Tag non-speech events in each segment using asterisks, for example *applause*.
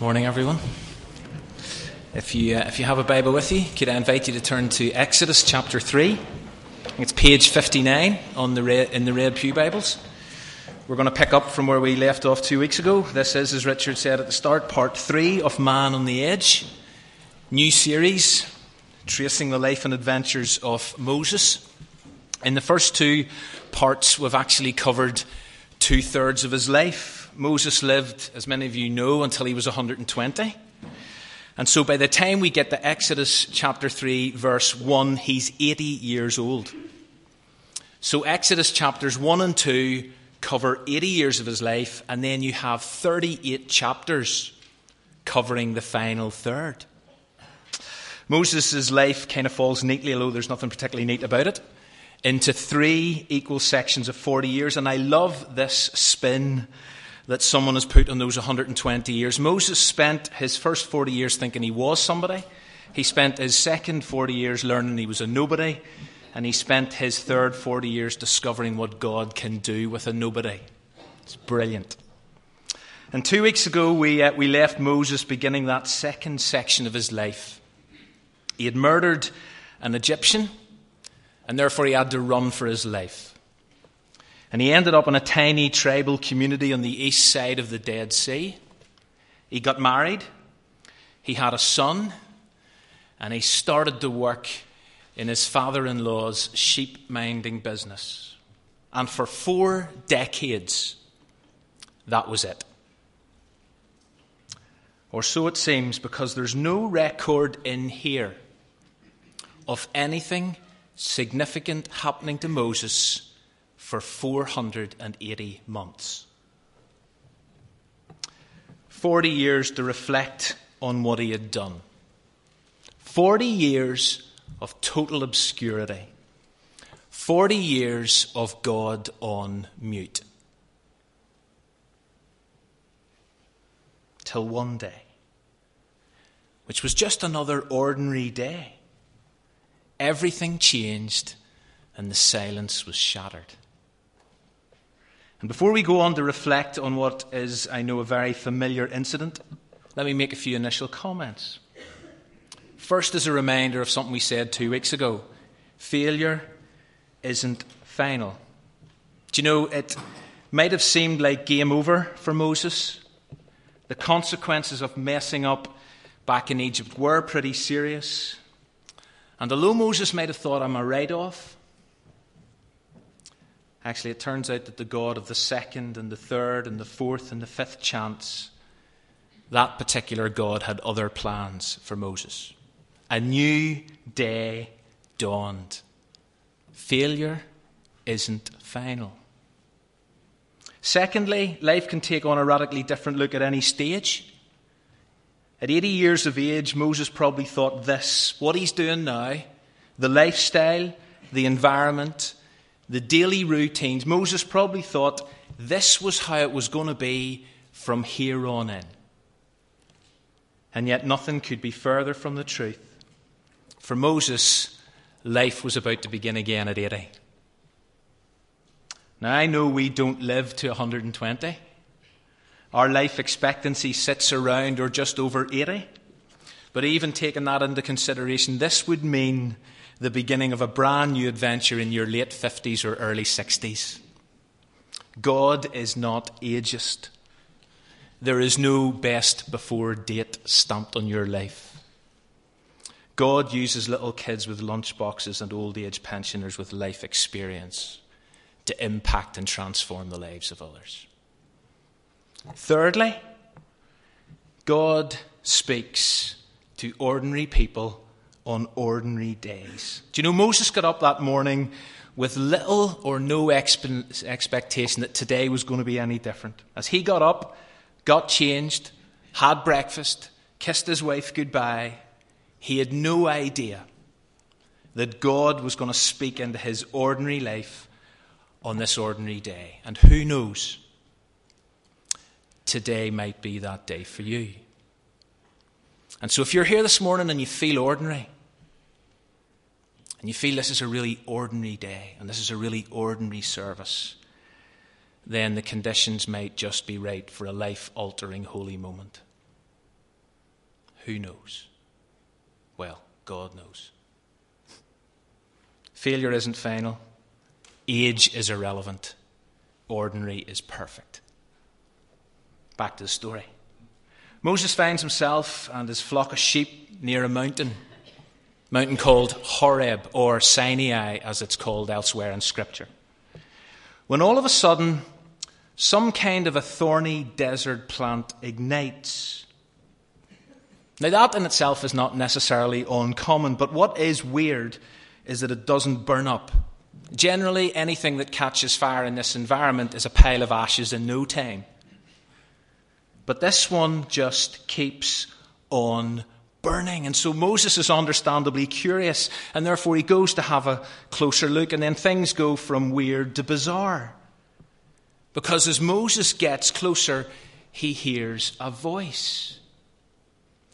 Morning, everyone. If you, uh, if you have a Bible with you, could I invite you to turn to Exodus chapter 3? It's page 59 on the red, in the Red Pew Bibles. We're going to pick up from where we left off two weeks ago. This is, as Richard said at the start, part 3 of Man on the Edge. New series tracing the life and adventures of Moses. In the first two parts, we've actually covered two thirds of his life Moses lived, as many of you know, until he was 120. And so by the time we get to Exodus chapter 3, verse 1, he's 80 years old. So Exodus chapters 1 and 2 cover 80 years of his life, and then you have 38 chapters covering the final third. Moses' life kind of falls neatly, although there's nothing particularly neat about it, into three equal sections of 40 years. And I love this spin that someone has put on those 120 years. Moses spent his first 40 years thinking he was somebody. He spent his second 40 years learning he was a nobody. And he spent his third 40 years discovering what God can do with a nobody. It's brilliant. And two weeks ago, we, uh, we left Moses beginning that second section of his life. He had murdered an Egyptian, and therefore he had to run for his life. And he ended up in a tiny tribal community on the east side of the Dead Sea. He got married, he had a son, and he started to work in his father in law's sheep minding business. And for four decades, that was it. Or so it seems, because there's no record in here of anything significant happening to Moses for 480 months. 40 years to reflect on what he had done. 40 years of total obscurity. 40 years of God on mute. Till one day, which was just another ordinary day, everything changed and the silence was shattered. And before we go on to reflect on what is, I know, a very familiar incident, let me make a few initial comments. First, as a reminder of something we said two weeks ago failure isn't final. Do you know, it might have seemed like game over for Moses. The consequences of messing up back in Egypt were pretty serious. And although Moses might have thought, I'm a write off, Actually, it turns out that the God of the second and the third and the fourth and the fifth chance, that particular God had other plans for Moses. A new day dawned. Failure isn't final. Secondly, life can take on a radically different look at any stage. At 80 years of age, Moses probably thought this what he's doing now, the lifestyle, the environment, the daily routines, Moses probably thought this was how it was going to be from here on in. And yet, nothing could be further from the truth. For Moses, life was about to begin again at 80. Now, I know we don't live to 120. Our life expectancy sits around or just over 80. But even taking that into consideration, this would mean the beginning of a brand new adventure in your late 50s or early 60s. God is not ageist. There is no best before date stamped on your life. God uses little kids with lunchboxes and old age pensioners with life experience to impact and transform the lives of others. Thirdly, God speaks to ordinary people on ordinary days. Do you know Moses got up that morning with little or no expectation that today was going to be any different? As he got up, got changed, had breakfast, kissed his wife goodbye, he had no idea that God was going to speak into his ordinary life on this ordinary day. And who knows? Today might be that day for you. And so, if you're here this morning and you feel ordinary, and you feel this is a really ordinary day and this is a really ordinary service, then the conditions might just be right for a life altering holy moment. Who knows? Well, God knows. Failure isn't final. Age is irrelevant. Ordinary is perfect. Back to the story. Moses finds himself and his flock of sheep near a mountain, mountain called Horeb or Sinai, as it's called elsewhere in Scripture. When all of a sudden, some kind of a thorny desert plant ignites. Now, that in itself is not necessarily uncommon, but what is weird is that it doesn't burn up. Generally, anything that catches fire in this environment is a pile of ashes in no time. But this one just keeps on burning. And so Moses is understandably curious, and therefore he goes to have a closer look, and then things go from weird to bizarre. Because as Moses gets closer, he hears a voice.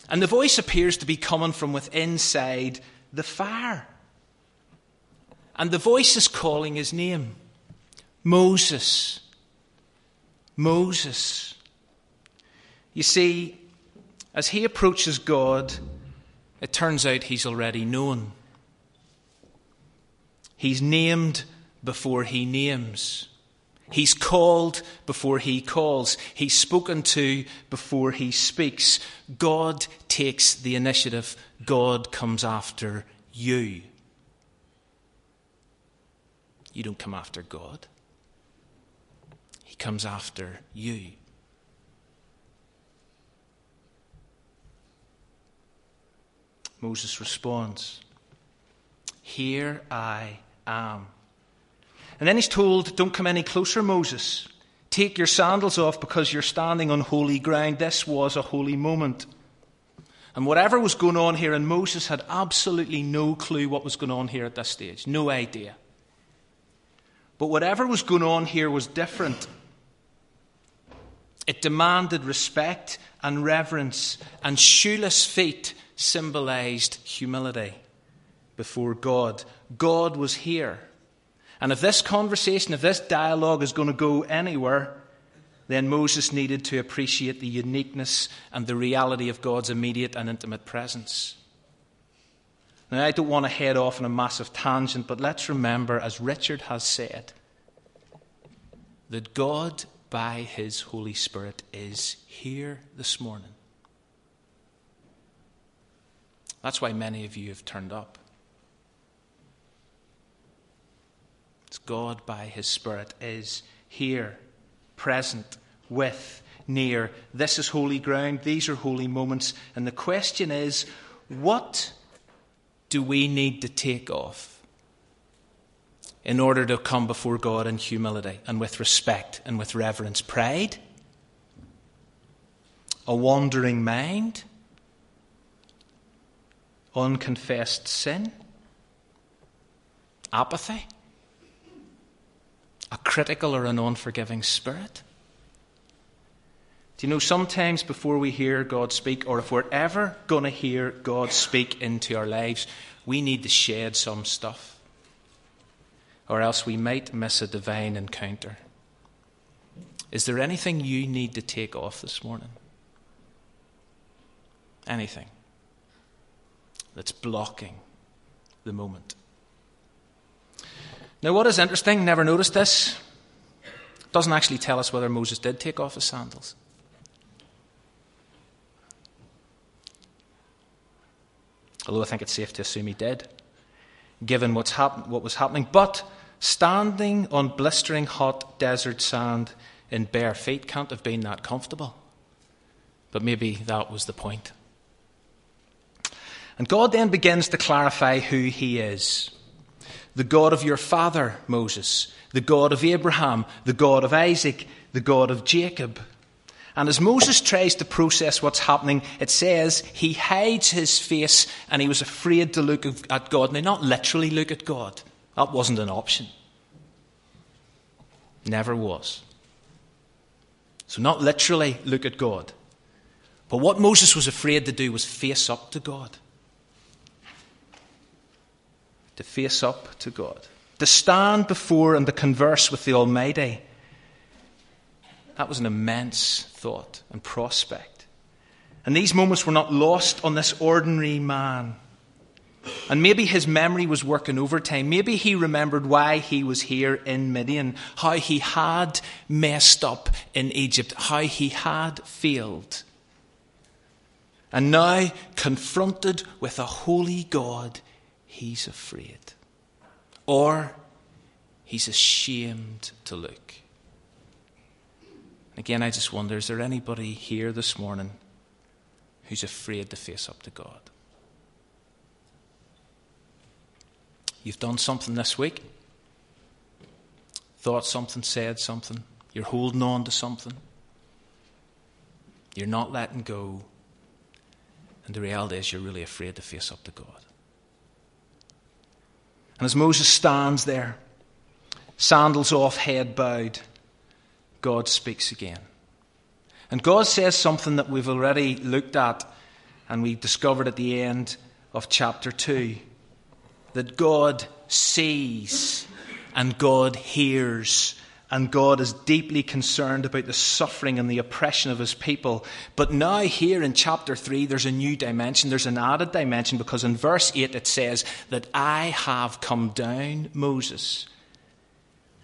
And the voice appears to be coming from within inside the fire. And the voice is calling his name Moses. Moses. You see, as he approaches God, it turns out he's already known. He's named before he names. He's called before he calls. He's spoken to before he speaks. God takes the initiative. God comes after you. You don't come after God, He comes after you. Moses responds, Here I am. And then he's told, Don't come any closer, Moses. Take your sandals off because you're standing on holy ground. This was a holy moment. And whatever was going on here, and Moses had absolutely no clue what was going on here at this stage, no idea. But whatever was going on here was different. It demanded respect and reverence, and shoeless feet symbolized humility before God. God was here. And if this conversation, if this dialogue is going to go anywhere, then Moses needed to appreciate the uniqueness and the reality of God's immediate and intimate presence. Now, I don't want to head off on a massive tangent, but let's remember, as Richard has said, that God, by His Holy Spirit, is here this morning. That's why many of you have turned up. It's God, by His Spirit, is here, present, with, near. This is holy ground. These are holy moments. And the question is what do we need to take off in order to come before God in humility and with respect and with reverence? Pride? A wandering mind? Unconfessed sin? Apathy? A critical or an unforgiving spirit? Do you know, sometimes before we hear God speak, or if we're ever going to hear God speak into our lives, we need to shed some stuff. Or else we might miss a divine encounter. Is there anything you need to take off this morning? Anything that's blocking the moment? Now, what is interesting, never noticed this, doesn't actually tell us whether Moses did take off his sandals. although I think it's safe to assume he did, given what's hap- what was happening. But standing on blistering hot desert sand in bare feet can't have been that comfortable. But maybe that was the point. And God then begins to clarify who he is the God of your father, Moses, the God of Abraham, the God of Isaac, the God of Jacob. And as Moses tries to process what's happening, it says he hides his face and he was afraid to look at God. Now, not literally look at God, that wasn't an option. Never was. So, not literally look at God. But what Moses was afraid to do was face up to God. To face up to God. To stand before and to converse with the Almighty. That was an immense thought and prospect. And these moments were not lost on this ordinary man. And maybe his memory was working overtime. Maybe he remembered why he was here in Midian, how he had messed up in Egypt, how he had failed. And now, confronted with a holy God, he's afraid. Or he's ashamed to look. Again, I just wonder is there anybody here this morning who's afraid to face up to God? You've done something this week, thought something, said something, you're holding on to something, you're not letting go, and the reality is you're really afraid to face up to God. And as Moses stands there, sandals off, head bowed, God speaks again. And God says something that we've already looked at and we discovered at the end of chapter 2 that God sees and God hears and God is deeply concerned about the suffering and the oppression of his people. But now, here in chapter 3, there's a new dimension. There's an added dimension because in verse 8 it says that I have come down, Moses,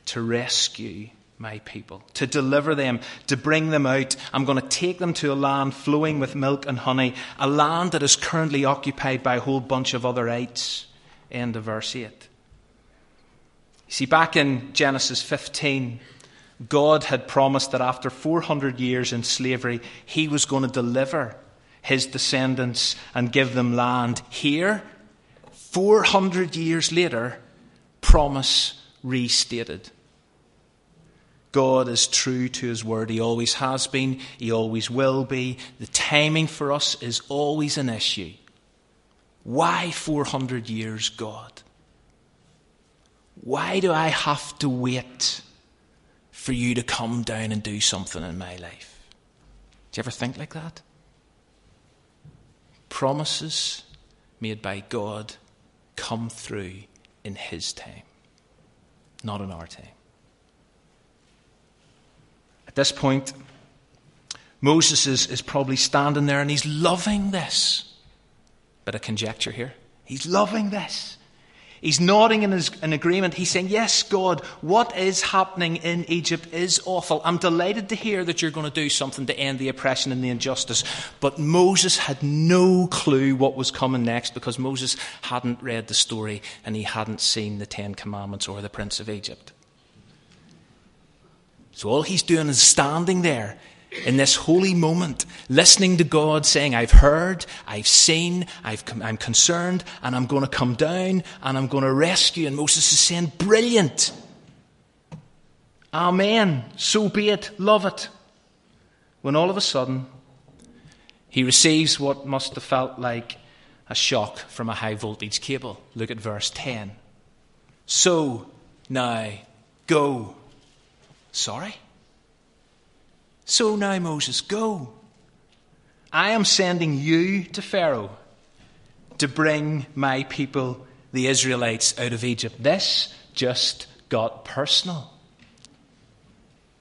to rescue my people, to deliver them, to bring them out. I'm going to take them to a land flowing with milk and honey, a land that is currently occupied by a whole bunch of other otherites. End of verse 8. You see, back in Genesis 15, God had promised that after 400 years in slavery, He was going to deliver His descendants and give them land. Here, 400 years later, promise restated. God is true to His word. He always has been. He always will be. The timing for us is always an issue. Why 400 years, God? Why do I have to wait for you to come down and do something in my life? Do you ever think like that? Promises made by God come through in His time, not in our time. At this point, Moses is, is probably standing there and he's loving this. Bit of conjecture here. He's loving this. He's nodding in, his, in agreement. He's saying, Yes, God, what is happening in Egypt is awful. I'm delighted to hear that you're going to do something to end the oppression and the injustice. But Moses had no clue what was coming next because Moses hadn't read the story and he hadn't seen the Ten Commandments or the Prince of Egypt. So all he's doing is standing there in this holy moment, listening to God saying, I've heard, I've seen, i am concerned, and I'm going to come down and I'm going to rescue. And Moses is saying, Brilliant. Amen. So be it. Love it. When all of a sudden, he receives what must have felt like a shock from a high voltage cable. Look at verse 10. So now go. Sorry? So now, Moses, go. I am sending you to Pharaoh to bring my people, the Israelites, out of Egypt. This just got personal.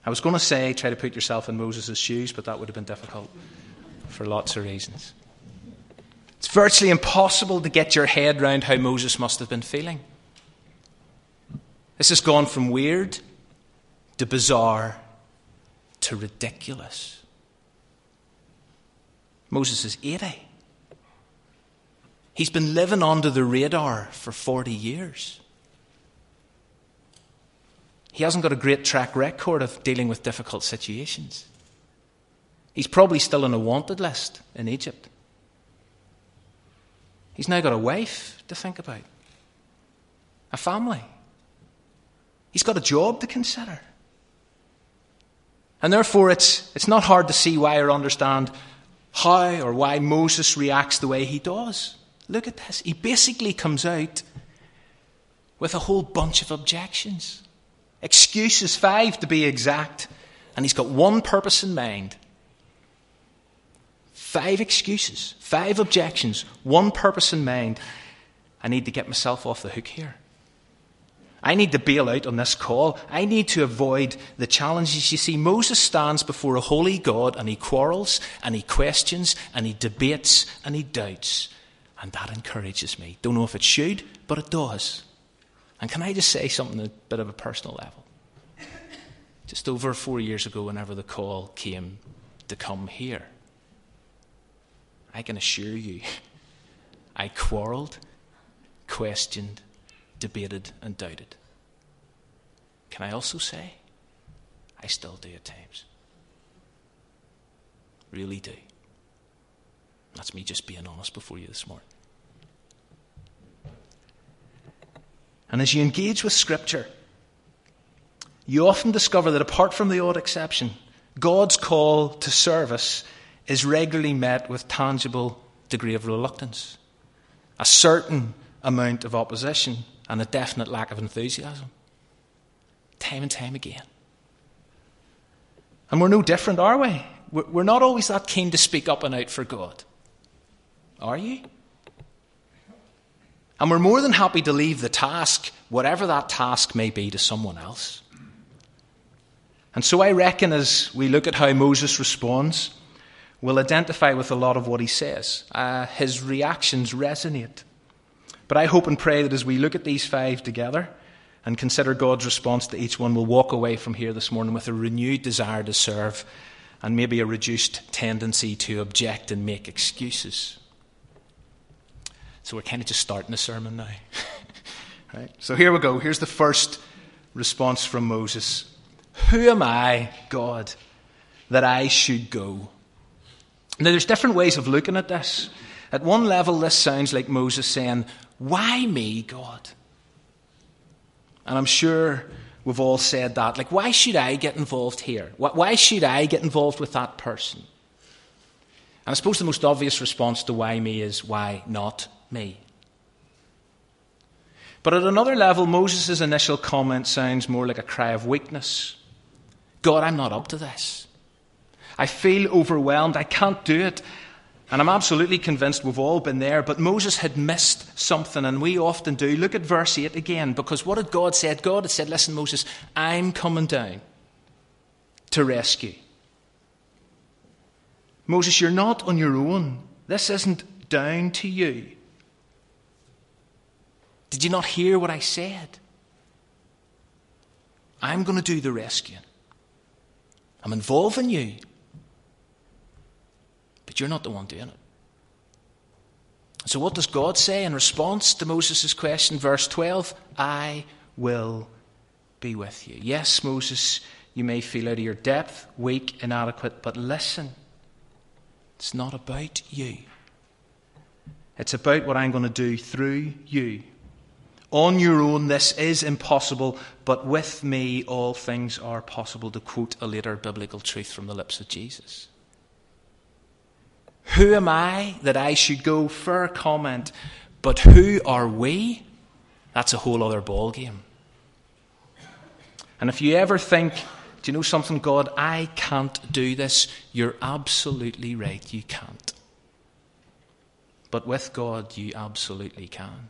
I was going to say, try to put yourself in Moses' shoes, but that would have been difficult for lots of reasons. It's virtually impossible to get your head around how Moses must have been feeling. This has gone from weird to bizarre to ridiculous. Moses is 80. He's been living under the radar for 40 years. He hasn't got a great track record of dealing with difficult situations. He's probably still on a wanted list in Egypt. He's now got a wife to think about, a family. He's got a job to consider. And therefore, it's, it's not hard to see why or understand how or why Moses reacts the way he does. Look at this. He basically comes out with a whole bunch of objections. Excuses, five to be exact. And he's got one purpose in mind. Five excuses, five objections, one purpose in mind. I need to get myself off the hook here. I need to bail out on this call. I need to avoid the challenges. You see, Moses stands before a holy God and he quarrels and he questions and he debates and he doubts. And that encourages me. Don't know if it should, but it does. And can I just say something a bit of a personal level? Just over four years ago, whenever the call came to come here, I can assure you, *laughs* I quarreled, questioned, debated, and doubted. Can I also say, I still do at times. Really do. That's me just being honest before you this morning. And as you engage with Scripture, you often discover that apart from the odd exception, God's call to service is regularly met with tangible degree of reluctance, a certain amount of opposition, and a definite lack of enthusiasm. Time and time again. And we're no different, are we? We're not always that keen to speak up and out for God. Are you? And we're more than happy to leave the task, whatever that task may be, to someone else. And so I reckon as we look at how Moses responds, we'll identify with a lot of what he says. Uh, his reactions resonate. But I hope and pray that as we look at these five together and consider God's response to each one, we'll walk away from here this morning with a renewed desire to serve and maybe a reduced tendency to object and make excuses. So we're kind of just starting the sermon now. *laughs* right? So here we go. Here's the first response from Moses Who am I, God, that I should go? Now, there's different ways of looking at this. At one level, this sounds like Moses saying, why me, God? And I'm sure we've all said that. Like, why should I get involved here? Why should I get involved with that person? And I suppose the most obvious response to why me is why not me? But at another level, Moses' initial comment sounds more like a cry of weakness. God, I'm not up to this. I feel overwhelmed. I can't do it. And I'm absolutely convinced we've all been there, but Moses had missed something, and we often do. Look at verse 8 again, because what had God said? God had said, Listen, Moses, I'm coming down to rescue. Moses, you're not on your own. This isn't down to you. Did you not hear what I said? I'm going to do the rescuing. I'm involving you you're not the one doing it. So, what does God say in response to Moses' question? Verse 12 I will be with you. Yes, Moses, you may feel out of your depth, weak, inadequate, but listen, it's not about you. It's about what I'm going to do through you. On your own, this is impossible, but with me, all things are possible, to quote a later biblical truth from the lips of Jesus. Who am I that I should go? Fair comment. But who are we? That's a whole other ballgame. And if you ever think, do you know something, God, I can't do this, you're absolutely right, you can't. But with God, you absolutely can.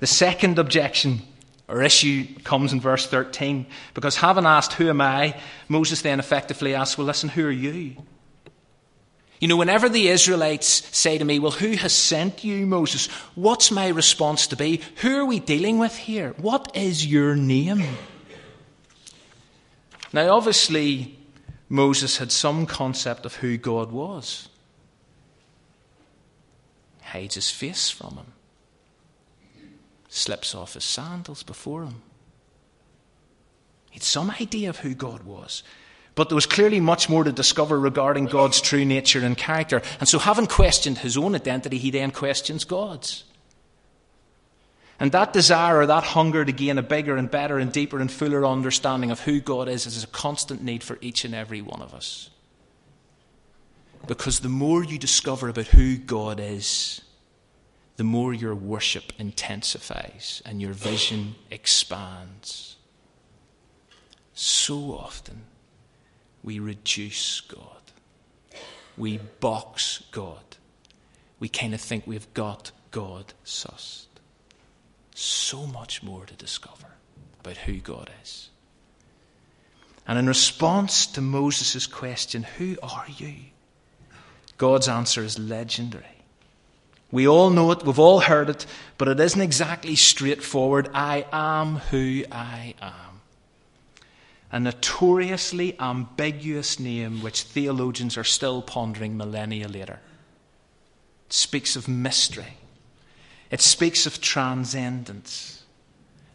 The second objection or issue comes in verse 13, because having asked, Who am I? Moses then effectively asks, Well, listen, who are you? You know, whenever the Israelites say to me, Well, who has sent you, Moses? What's my response to be? Who are we dealing with here? What is your name? Now, obviously, Moses had some concept of who God was. Hides his face from him, slips off his sandals before him. He had some idea of who God was. But there was clearly much more to discover regarding God's true nature and character. And so, having questioned his own identity, he then questions God's. And that desire or that hunger to gain a bigger and better and deeper and fuller understanding of who God is is a constant need for each and every one of us. Because the more you discover about who God is, the more your worship intensifies and your vision expands. So often, we reduce God. We box God. We kind of think we've got God sussed. So much more to discover about who God is. And in response to Moses' question, Who are you? God's answer is legendary. We all know it, we've all heard it, but it isn't exactly straightforward. I am who I am. A notoriously ambiguous name which theologians are still pondering millennia later. It speaks of mystery, it speaks of transcendence.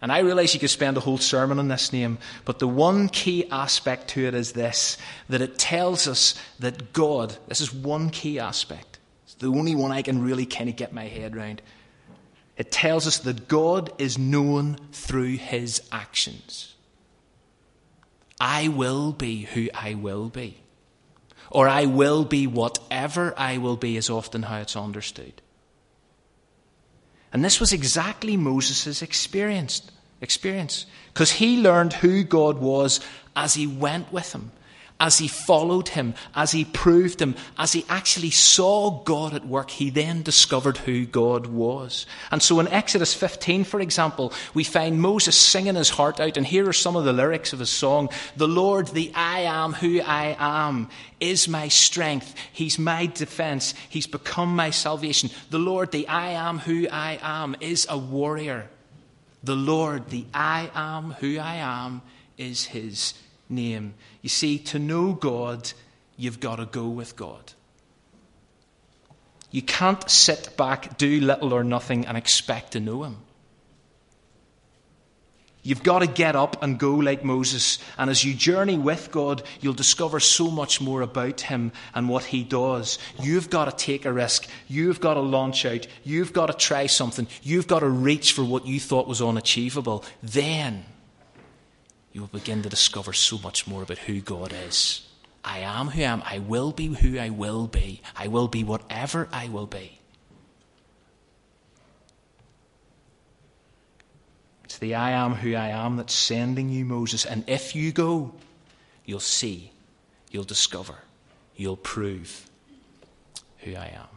And I realize you could spend a whole sermon on this name, but the one key aspect to it is this that it tells us that God, this is one key aspect, it's the only one I can really kind of get my head around. It tells us that God is known through his actions. I will be who I will be. Or I will be whatever I will be, is often how it's understood. And this was exactly Moses' experience, experience, because he learned who God was as he went with him as he followed him, as he proved him, as he actually saw God at work, he then discovered who God was. And so in Exodus 15, for example, we find Moses singing his heart out, and here are some of the lyrics of his song. The Lord, the I am who I am, is my strength. He's my defense. He's become my salvation. The Lord, the I am who I am, is a warrior. The Lord, the I am who I am, is his name. You see, to know God, you've got to go with God. You can't sit back, do little or nothing, and expect to know Him. You've got to get up and go like Moses. And as you journey with God, you'll discover so much more about Him and what He does. You've got to take a risk. You've got to launch out. You've got to try something. You've got to reach for what you thought was unachievable. Then you will begin to discover so much more about who God is. I am who I am. I will be who I will be. I will be whatever I will be. It's the I am who I am that's sending you, Moses. And if you go, you'll see, you'll discover, you'll prove who I am.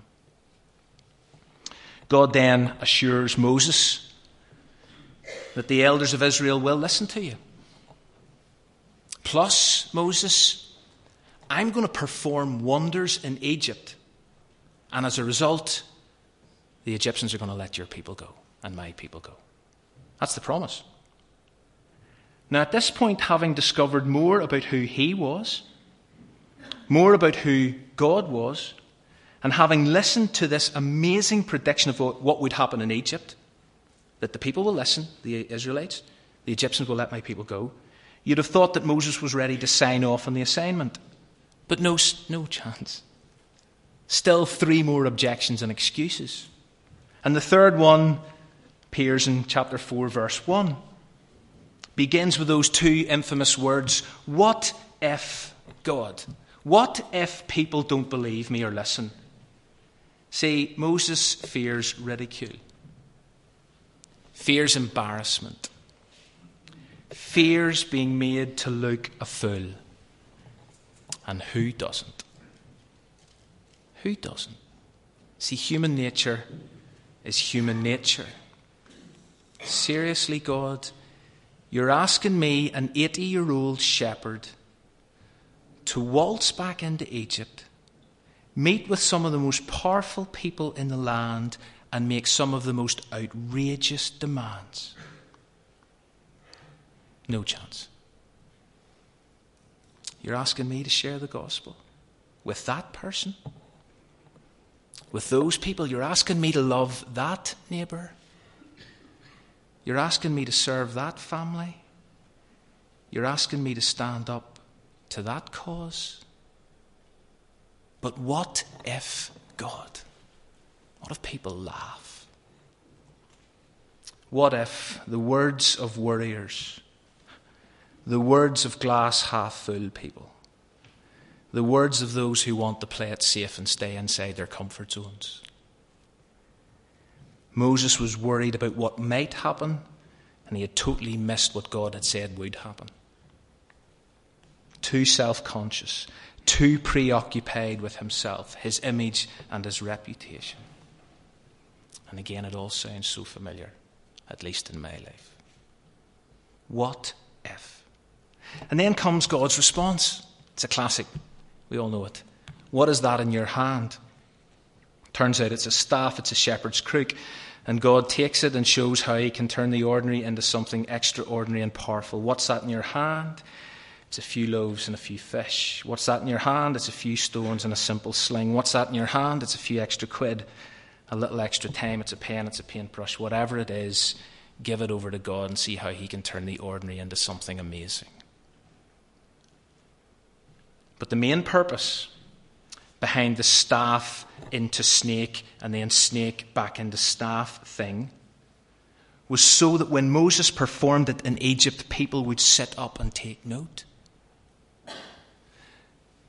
God then assures Moses that the elders of Israel will listen to you. Plus, Moses, I'm going to perform wonders in Egypt. And as a result, the Egyptians are going to let your people go and my people go. That's the promise. Now, at this point, having discovered more about who he was, more about who God was, and having listened to this amazing prediction of what would happen in Egypt, that the people will listen, the Israelites, the Egyptians will let my people go, You'd have thought that Moses was ready to sign off on the assignment. But no, no chance. Still three more objections and excuses. And the third one appears in chapter 4, verse 1. Begins with those two infamous words What if God? What if people don't believe me or listen? See, Moses fears ridicule, fears embarrassment, fears being made to look a fool. And who doesn't? Who doesn't? See, human nature is human nature. Seriously, God, you're asking me, an 80 year old shepherd, to waltz back into Egypt, meet with some of the most powerful people in the land, and make some of the most outrageous demands. No chance. You're asking me to share the gospel with that person? With those people? You're asking me to love that neighbour? You're asking me to serve that family? You're asking me to stand up to that cause? But what if God? What if people laugh? What if the words of warriors the words of glass half full people. The words of those who want to play it safe and stay inside their comfort zones. Moses was worried about what might happen, and he had totally missed what God had said would happen. Too self conscious, too preoccupied with himself, his image, and his reputation. And again, it all sounds so familiar at least in my life. What if? And then comes God's response. It's a classic. We all know it. What is that in your hand? Turns out it's a staff, it's a shepherd's crook. And God takes it and shows how He can turn the ordinary into something extraordinary and powerful. What's that in your hand? It's a few loaves and a few fish. What's that in your hand? It's a few stones and a simple sling. What's that in your hand? It's a few extra quid, a little extra time. It's a pen, it's a paintbrush. Whatever it is, give it over to God and see how He can turn the ordinary into something amazing. But the main purpose behind the staff into snake and then snake back into staff thing was so that when Moses performed it in Egypt, people would sit up and take note.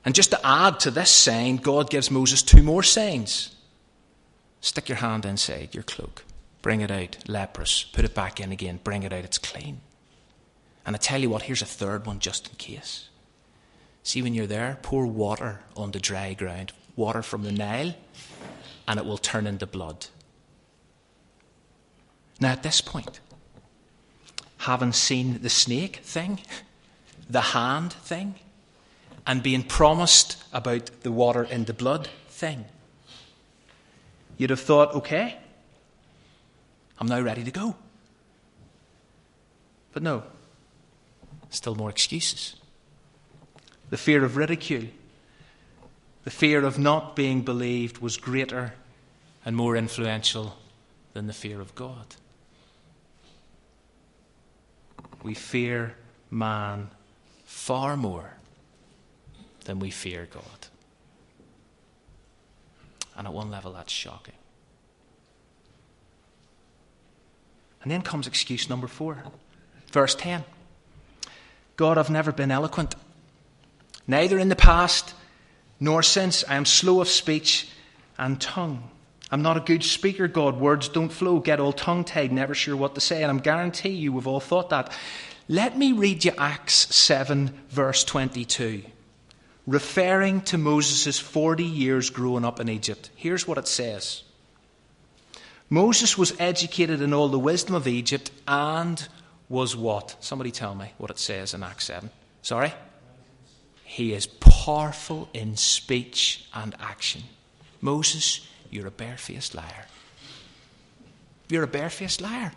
And just to add to this sign, God gives Moses two more signs. Stick your hand inside your cloak, bring it out, leprous, put it back in again, bring it out, it's clean. And I tell you what, here's a third one just in case. See, when you're there, pour water on the dry ground, water from the Nile, and it will turn into blood. Now, at this point, having seen the snake thing, the hand thing, and being promised about the water in the blood thing, you'd have thought, okay, I'm now ready to go. But no, still more excuses. The fear of ridicule, the fear of not being believed was greater and more influential than the fear of God. We fear man far more than we fear God. And at one level, that's shocking. And then comes excuse number four, verse 10. God, I've never been eloquent, neither in the past nor since. I am slow of speech and tongue. I'm not a good speaker, God. Words don't flow. Get all tongue tied, never sure what to say. And I'm guarantee you, we've all thought that. Let me read you Acts 7, verse 22 referring to Moses' 40 years growing up in Egypt. Here's what it says Moses was educated in all the wisdom of Egypt and was what? Somebody tell me what it says in Acts 7. Sorry? He is powerful in speech and action. Moses, you're a barefaced liar. You're a barefaced liar.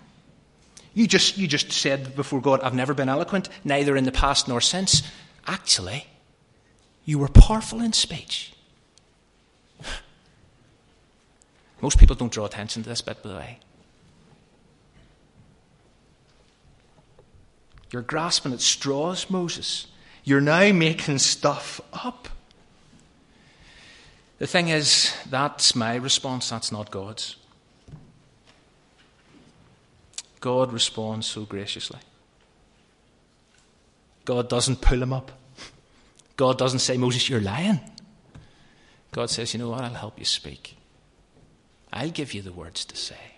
You just, you just said before God, I've never been eloquent, neither in the past nor since. Actually, you were powerful in speech. *sighs* Most people don't draw attention to this bit, by the way. You're grasping at straws, Moses. You're now making stuff up. The thing is, that's my response, that's not God's. God responds so graciously. God doesn't pull him up. God doesn't say, Moses, you're lying. God says, you know what? I'll help you speak. I'll give you the words to say.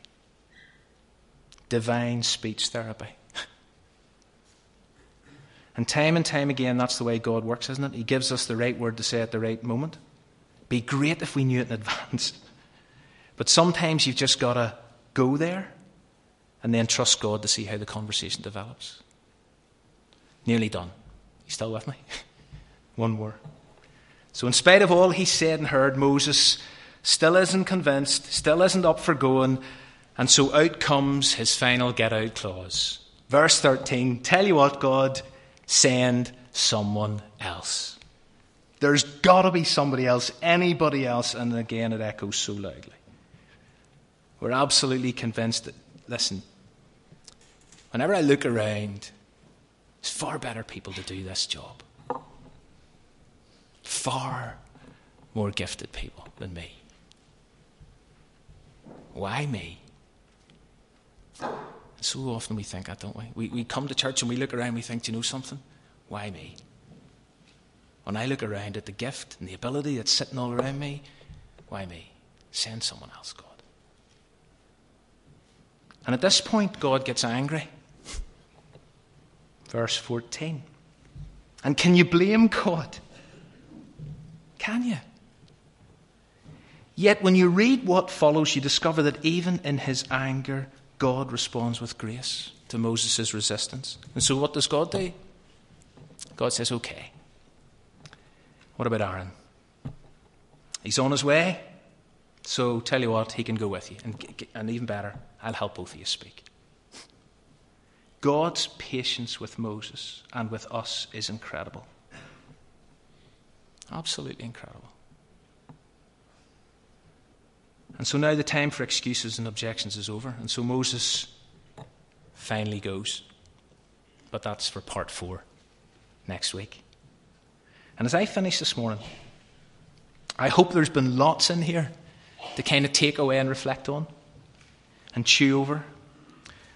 Divine speech therapy. And time and time again, that's the way God works, isn't it? He gives us the right word to say at the right moment. Be great if we knew it in *laughs* advance. But sometimes you've just got to go there and then trust God to see how the conversation develops. Nearly done. You still with me? *laughs* One more. So, in spite of all he said and heard, Moses still isn't convinced, still isn't up for going, and so out comes his final get out clause. Verse 13 Tell you what, God, send someone else. There's got to be somebody else, anybody else, and again it echoes so loudly. We're absolutely convinced that, listen, whenever I look around, there's far better people to do this job far more gifted people than me. Why me? So often we think that, don't we? we? We come to church and we look around and we think, do you know something? Why me? When I look around at the gift and the ability that's sitting all around me, why me? Send someone else, God. And at this point, God gets angry. Verse 14. And can you blame God? Can you? Yet when you read what follows, you discover that even in his anger, God responds with grace to Moses' resistance. And so, what does God do? God says, Okay. What about Aaron? He's on his way. So, tell you what, he can go with you. And, and even better, I'll help both of you speak. God's patience with Moses and with us is incredible. Absolutely incredible. And so now the time for excuses and objections is over. And so Moses finally goes. But that's for part four next week. And as I finish this morning, I hope there's been lots in here to kind of take away and reflect on and chew over.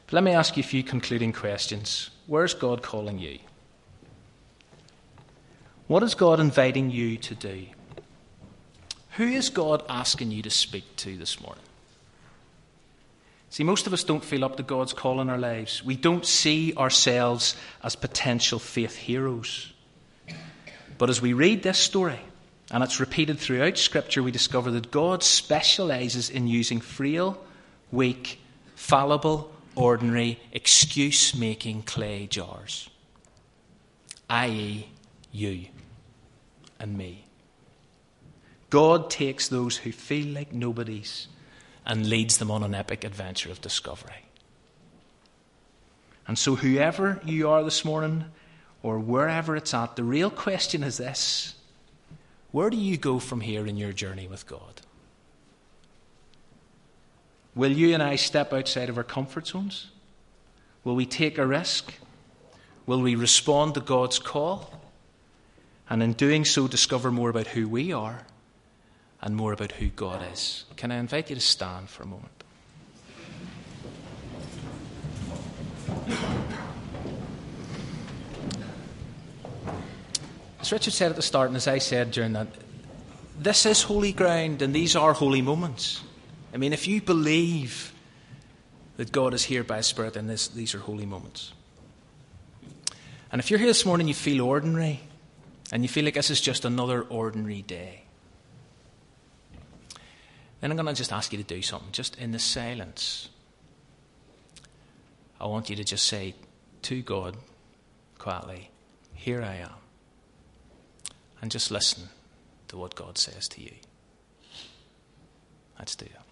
But let me ask you a few concluding questions. Where's God calling you? What is God inviting you to do? Who is God asking you to speak to this morning? See, most of us don't feel up to God's call in our lives. We don't see ourselves as potential faith heroes. But as we read this story, and it's repeated throughout Scripture, we discover that God specializes in using frail, weak, fallible, ordinary, excuse making clay jars, i.e., you and me. God takes those who feel like nobodies and leads them on an epic adventure of discovery. And so, whoever you are this morning, or wherever it's at, the real question is this Where do you go from here in your journey with God? Will you and I step outside of our comfort zones? Will we take a risk? Will we respond to God's call? And in doing so, discover more about who we are and more about who God is. Can I invite you to stand for a moment? As Richard said at the start, and as I said during that, this is holy ground and these are holy moments. I mean, if you believe that God is here by Spirit, then this, these are holy moments. And if you're here this morning, you feel ordinary, and you feel like this is just another ordinary day, then I'm going to just ask you to do something, just in the silence. I want you to just say to God quietly, Here I am. And just listen to what God says to you. Let's do that.